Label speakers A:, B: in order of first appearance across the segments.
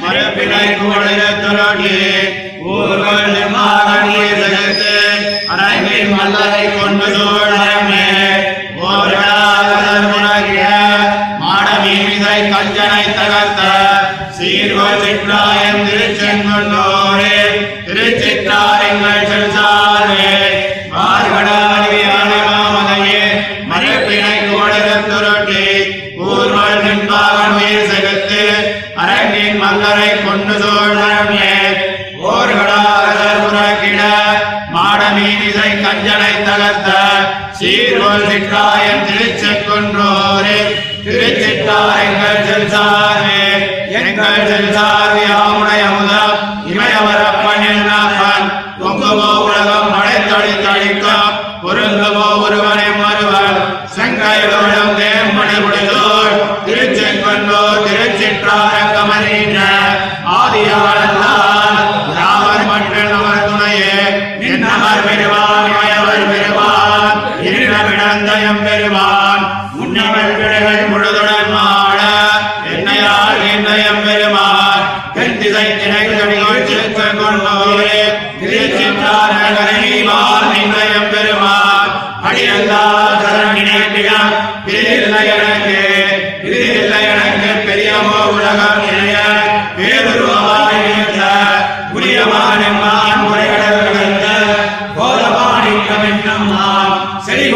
A: மரபினை கோடல துறவியே ஊர்கள் மாறணிய அனைவரும் மல்லரை கொண்டு சோழ गोविंदम नाम श्री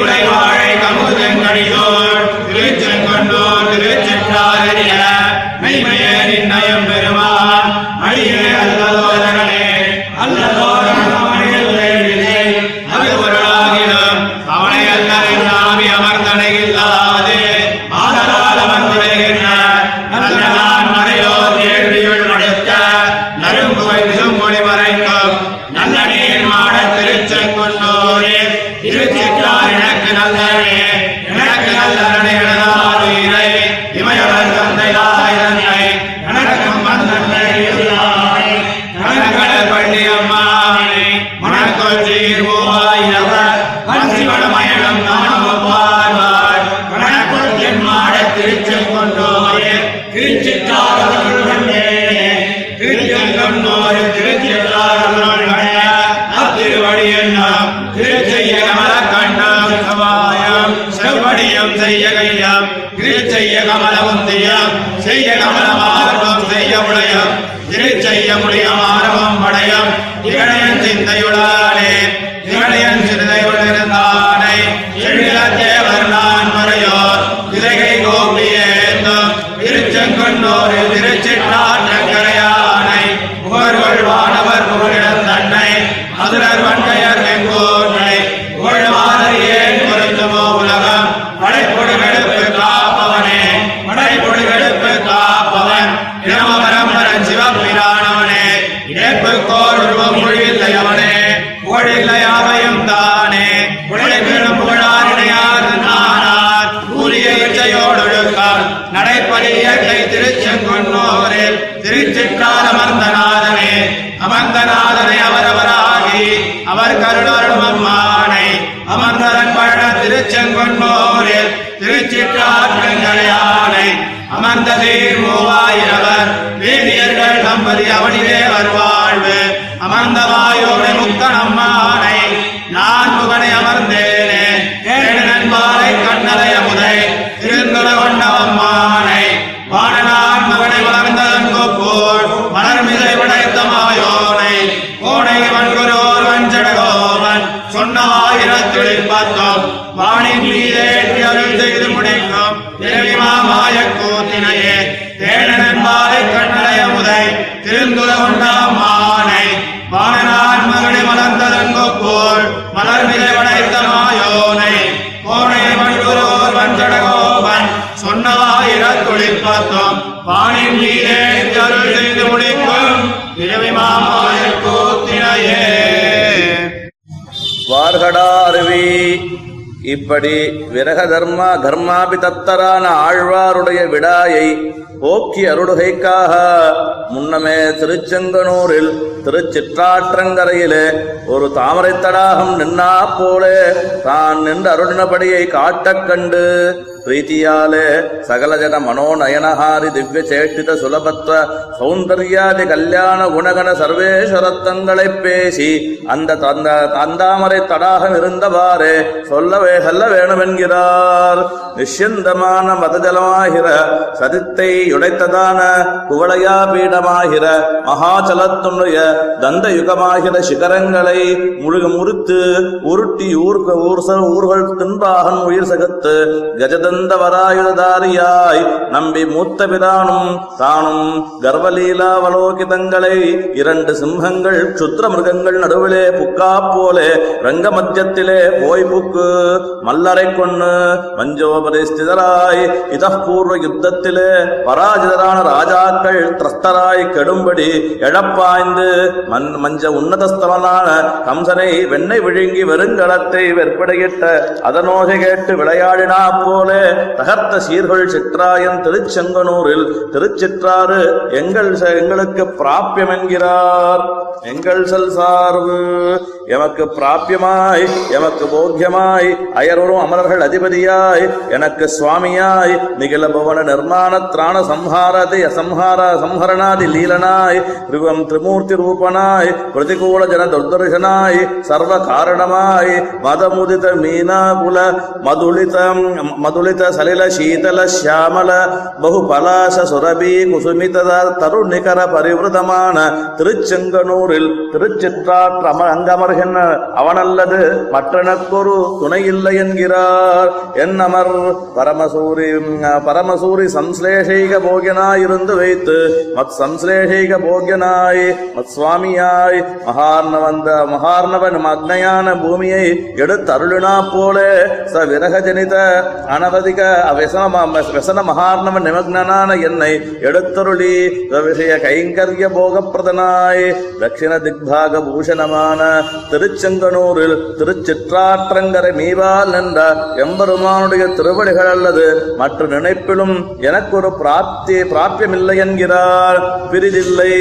A: திருச்செங்கொண்டாய திருச்சித்தாரே திருச்செங்கொண்டாய திருச்சித்தாரே அத்திருவடியண்ணா திருச்செய்யமல கண்ணாசமாயம் செவ்வடியம் செய்ய கையாம் திருச்செய்ய செய்ய கமலம் கருடருமானை அமர்ந்ததன் பழ திருச்செங்கொன்னோரில் திருச்சிற்றாற்றங்கரை யானை அமர்ந்த தீர் மூவாயிரவர் வேதியர்கள் நம்பதி அவனிலே வருவாழ்வு. அமர்ந்த வாயோடு முத்தனம்மானை நான் அவன் சொன்ன பார்த்தோம். பத்தாம் வானின் மீதே அருள் செய்து முடிக்கும்
B: ஆர்கடாருவி. இப்படி விரக தர்மா கர்மாபி தத்தரான ஆழ்வாருடைய விடாயை போக்கி அருடுகைக்காக முன்னமே திருச்செங்கனூரில் திருச்சிற்றாற்றங்கரையிலே ஒரு தாமரை தடாகம் நின்னா போலே தான் நின்று அருளினபடியை காட்டக் கண்டு பிரீத்தியாலே சகலஜன மனோநயனஹாரி திவ்ய சேட்டித சுலபத்வ சௌந்தர்யாதி கல்யாண குணகண சர்வேஸ்வரத்தங்களைப் பேசி அந்த தந்த தந்தாமரை தடாகம் இருந்தவாறே சொல்லவே சொல்ல வேணுமென்கிறார். நிஷ்யந்தமான மதஜலமாகிற சதித்தை உடைத்ததான குவளையா பீடமாகிற மகாச்சலத்துடைய தந்த யுகமாகிற சிகரங்களை முழுக முறுத்து உருட்டி ஊர்க ஊர்சல் ஊர்கள் தின்பாகன் உயிர் சகத்து கஜதந்த வராயுதாரியாய் நம்பி மூத்த பிரானும் தானும் கர்வலீலாவலோகிதங்களை இரண்டு சிம்ஹங்கள் சுத்திர மிருகங்கள் நடுவிலே புக்கா போலே ரங்க மத்தியத்திலே போய் புக்கு மல்லரை கொன்னு மஞ்சோபரிஸ்திதராய் இதப்பூர்வ யுத்தத்திலே பர பராஜிதரான ராஜாக்கள் திரஸ்தராய் கெடும்படி எழப்பாய்ந்து மண் மஞ்ச உன்னதஸ்தலனான கம்சனை வெண்ணை விழுங்கி வெறுங்கலத்தை வெற்படையிட்ட அதனோகை கேட்டு விளையாடினா போல தகர்த்த சீர்கள் சிற்றாயன் திருச்செங்கனூரில். திருச்சிற்றாறு எங்கள் எங்களுக்கு பிராபியம் என்கிறார். எங்கள் செல் சார்பு எமக்கு பிராபியமாய் எமக்கு போக்கியமாய் அயர்வரும் அமரர்கள் அதிபதியாய் எனக்கு சுவாமியாய் நிகழபவன நிர்மாண திராண సంహారతి అసంహార సంహరణాది లీలనాయ్ త్రివం త్రిమూర్తి రూపణాయ్ ప్రతికూల జన దుర్దర్శనాయ్ సర్వ కారణమాయ్ మదముదిత మీనాకుల మధులిత మధులిత సలిల శీతల శ్యామల బహు పలాశ సురభీ కుసుమిత தருணிகர பரிவிரதமான திருச்செங்கனூரில் திருச்சிற்றாற்றமரங்கமர்கின்ற அவனல்லது மற்றனக்கொரு துணை இல்லை என்கிறார் என்னமர் பரமசூரி பரமசூரி சம்ஸ்லேஷைக ഭോഗ്യനായിരുന്നു വൈത്ത് മത് സംശ്ലേഷൈക ഭോഗ്യനായി മത് സ്വാമിയായി മഹാർണവന്ത മഹാർണവൻ അഗ്നയാണ് ഭൂമിയെ എടുത്തരുളിനാ പോലെ സ വിരഹജനിത അനവധിക വ്യസന വ്യസന മഹാർണവൻ നിമഗ്നനാണ് എന്നെ എടുത്തരുളി വിഷയ കൈങ്കര്യ ഭോഗപ്രദനായി ദക്ഷിണ ദിഗ്ഭാഗഭൂഷണമാണ് திருச்செங்கனூரில் திருச்சிற்றாற்றங்கரை மீவால் நின்ற எம்பெருமானுடைய திருவடிகள் அல்லது மற்ற நினைப்பிலும் எனக்கு ஒரு பிரார்த்தனை பிராப்தி பிராபியமில்லை என்கிறார் பிரிதில்லை.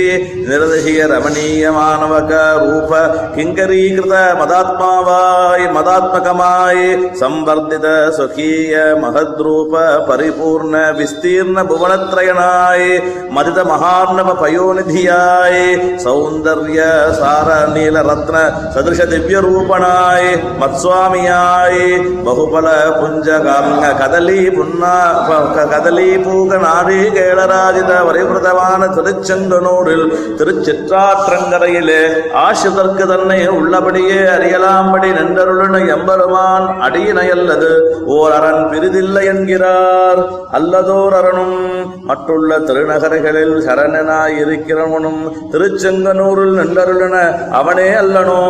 B: நிரதசிய ரமணீயமானவக ரூப கிங்கரீகிருத மதாத்மாவாய் மதாத்மகமாய் சம்பர்தித சுகீய மகத்ரூப பரிபூர்ண விஸ்தீர்ண புவனத்ரயனாய் மதித மகார்ணவ பயோநிதியாய் சௌந்தர்ய சார நீல ரத்ன சதிருஷ திவ்ய ரூபனாய் மத்சுவாமியாய் பகுபல புஞ்ச கதலி புன்னா கதலி பூக நாரி நாடி கேளராஜித வரைபிரதமான திருச்செங்கனூரில் திருச்சிற்றாற்றங்கரையிலே ஆசிதற்கு தன்னை உள்ளபடியே அறியலாம்படி நின்றருளின எம்பெருமான் அடியினையல்லது ஓர் அரண் பிரிதில்லை என்கிறார். அல்லதோர் அரணும் மற்றுள்ள திருநகர்களில் சரணனாய் இருக்கிறவனும் திருச்செங்கனூரில் நின்றருளின அவனே அல்லனோ?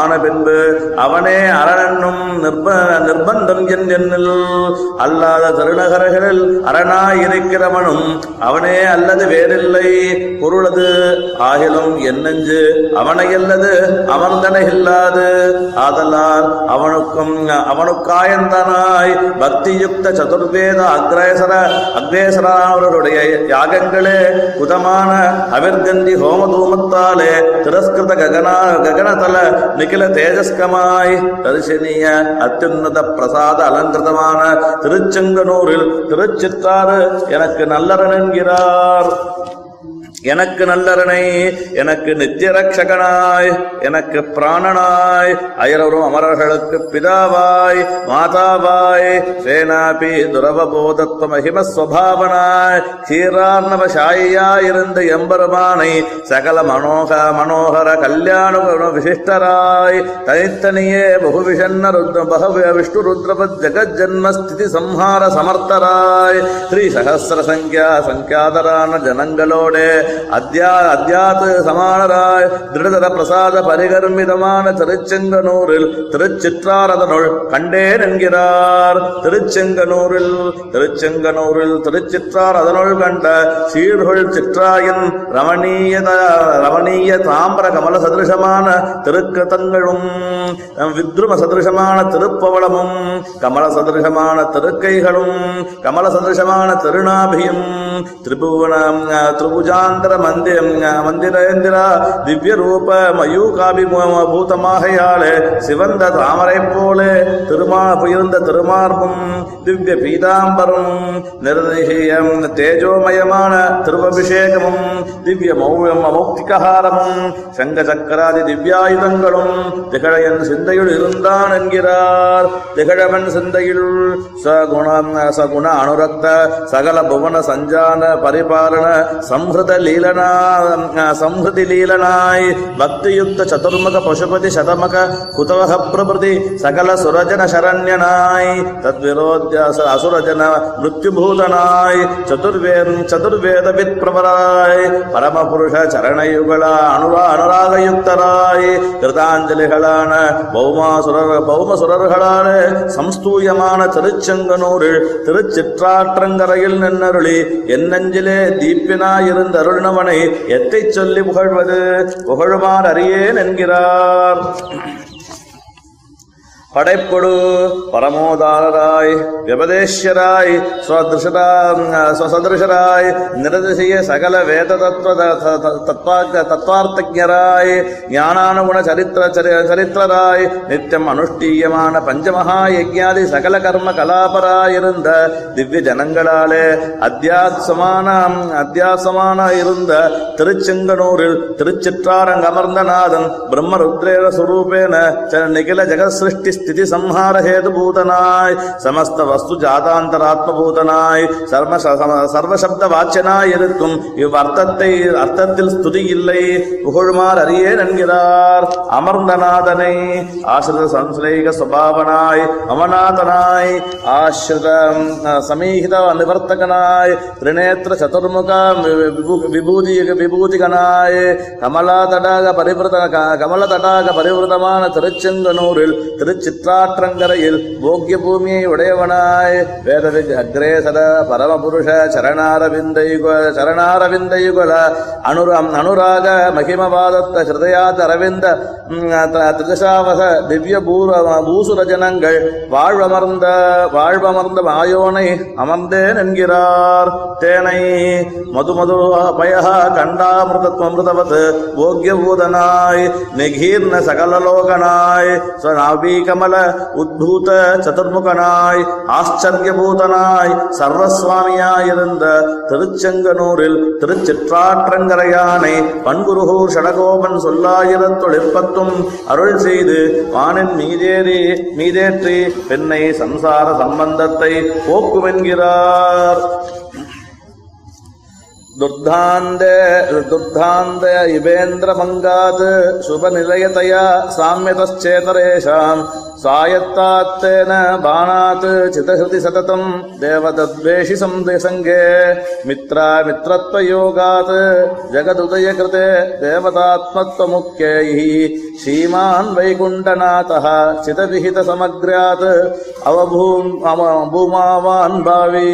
B: ஆன பின்பு அவனே அரணனும் நிர்ப நிர்பந்தம் என்னில் அல்லாத திருநகர்களில் அரணாய் இருக்கிறவனும் அவனே அல்லது வேறில்லை. பொருளது ஆகிலும் என்னெஞ்சு அவனை அல்லது அமர்ந்தன இல்லாது. ஆதலால் அவனுக்கும் அவனுக்காயந்தனாய் பக்தியுக்த சதுர்வேத அக்ரேசர அக்ரேசரானவருடைய யாகங்களே குதமான அவிர்கந்தி ஹோமதூமத்தாலே திரஸ்கிருத ககனா ககனதல நிகில தேஜஸ்கமாய் தரிசனிய அத்யுன்னத பிரசாத அலங்கிருதமான திருச்செங்கனூரில் திருச்சித்தாறு எனக்கு நல்லரன் என்கிறார். எனக்கு நல்லரனை எனக்கு நித்திய ரட்சகனாய் எனக்கு பிராணனாய் அயரவரும் அமரர்களுக்கு பிதாவாய் மாதாவாய் சேனாபி துரவபோதத்வ மகிம ஸ்வபாவனாய் சீரார்ணவசாயியாயிருந்த எம்பெருமானை சகல மனோக மனோகர கல்யாண விசிஷ்டராய் தனித்தனியே பகுவிஷன்ன ருத்ர பகவ விஷ்ணு ருத்ரபத் ஜெகஜன்ம ஸ்திதி சம்ஹார சமர்த்தராய் ஸ்ரீ சகசிர சங்கியா சங்கியாதரான ஜனங்களோடே அத்யா அத்யாத் சமானராய் திருடதர பிரசாத பரிகர்மிதமான திருச்செங்கனூரில் திருச்சிற்றாரதனுள் கண்டேன் என்கிறார். திருச்செங்கனூரில் திருச்செங்கனூரில் திருச்சிற்றார் அதனுள் கண்ட சீர்கொள் சிற்றாயின் ரமணீய ரமணீய தாம்பர கமல சதிருஷமான திருக்கதங்களும் வித்ரும சதிருஷமான திருப்பவளமும் கமல சதிருஷமான திருக்கைகளும் கமல சதிருஷமான திருநாபியும் திரிபுவன திரிபுஜாந்தர மந்திர மந்திரேந்திரா திவ்ய ரூப மயூகாபி பூதமாகையாலே சிவந்த தாமரை போலே திருமா புயர்ந்த திருமார்பும் திவ்ய பீதாம்பரம் நிர்திசயம் தேஜோமயமான திருவபிஷேகமும் திவ்ய மௌ- மௌக்திகஹாரமும் சங்க சக்கராதி திவ்யாயுதங்களும் திகழையன் சிந்தையுள் இருந்தான் என்கிறார் திகழவன் சிந்தையுள் சகுண சகுண அனுரக்த சகல புவன சஞ்சா ஞான பரிபாலன சம்ஹத லீலனா சம்ஹதி லீலனாய் பக்தியுக்த சதுர்முக பசுபதி சதமக குதவக பிரபுதி சகல சுரஜன சரண்யனாய் தத்விரோத்ய அசுரஜன மிருத்யுபூதனாய் சதுர்வேத சதுர்வேத வித்பிரபராய் பரமபுருஷ சரணயுகள அனுரா அனுராகயுக்தராய் கிருதாஞ்சலிகளான பௌமாசுரர் பௌமசுரர்களான சம்ஸ்தூயமான திருச்செங்கனூரில் திருச்சிற்றாற்றங்கரையில் நின்னருளி என் என்னெஞ்சிலே தீப்பினாயிருந்த அருள்னவனை எத்தை சொல்லி புகழ்வது? புகழுமாறு அறியேன் என்கிறார். படைப்பொடு பரமோதாரராய் விபதேஸ்வராய் ஸ்வதிருஷரா ஸ்வசதிருஷராய் நிரதிசய சகல வேத தத்துவ தத்வா தத்வார்த்தஜராய் ஞானானுகுண சரித்திர சரி- சரித்திரராய் நித்தியம் அனுஷ்டீயமான பஞ்சமகா யஜ்ஞாதி சகல கர்ம கலாபராயிருந்த திவ்ய ஜனங்களாலே அத்தியாசமான அத்தியாசமான இருந்த திருச்செங்கனூரில் திருச்சிற்றாரங்கமர்ந்தநாதன் பிரம்மருத்ரேர சுரூபேன நிகில ஜெகசிருஷ்டி ஸ்திதி சம்ஹார ஹேதுபூதனாய் சமஸ்த வஸ்து ஜாதாந்தராத்மபூதனாய் சர்வ ச- சர்வசப்த வாச்சனாய் இருக்கும் இவ்வர்த்தத்தை அர்த்தத்தில் ஸ்துதி இல்லை புகழ்மார் அறியேன் என்கிறார் அமர்ந்தநாதனை ஆசிரித சம்சிலேக சுபாவனாய் அமநாதனாய் ஆசிரித சமீகித நிவர்த்தகனாய் திரிநேத்திர சதுர்முக விபூதி விபூதிகனாய் கமலா தடாக பரிவிரத கமல தடாக பரிவிருதமான திருச்செங்கனூரில் சிற்றாற்றங்கரையில் போக்கிய பூமியை உடையவனாய் வேதவிக் அக்ரேசர பரமபுருஷ சரணாரவிந்தையுக சரணாரவிந்தையுகள அனுரம் அனுராக மகிமவாதத்த ஹிருதயாத் அரவிந்த ம், திவ்ய பூர பூசுரஜனங்கள் வாழ்வமர்ந்த வாழ்வமர்ந்த மாயோனை அமர்ந்தேன் என்கிறார். தேனை மது மது பய கண்டாமிருதத்வமிருதவத் போக்யபூதனாய் நிகீர்ண சகலலோகனாய் கமல உத்பூத சதுர்முகனாய் ஆச்சரியபூதனாய் சர்வஸ்வாமியாயிருந்த திருச்செங்கனூரில் திருச்சிற்றாற்றங்கரையானை பண்குருகூர் ஷடகோபன் சொல்லாயிரத்தொழிற்பத்தும் அருள் செய்து வானின் மீதேறி மீதேற்றி பெண்ணை சம்சார சம்பந்தத்தை போக்குமென்கிறார் துர்தாந்த துர்தாந்த இவேந்திரமங்காத் சுபநிலையதையா சாமியதச்சேதரேஷாம் சாயத்தாத்தேன பாணாத் சிதஹிருதி சததம் தேவதத்வேஷி சந்தேசங்கே மித்ரா மித்ரத்வயோகாத் ஜகதுதய கிருதே தேவதாத்மத்வமுக்கேயி ஸ்ரீமான் வைகுண்டநாதः சிதவிஹித சமக்ராத் அவபூம் பூமாவான் பாவி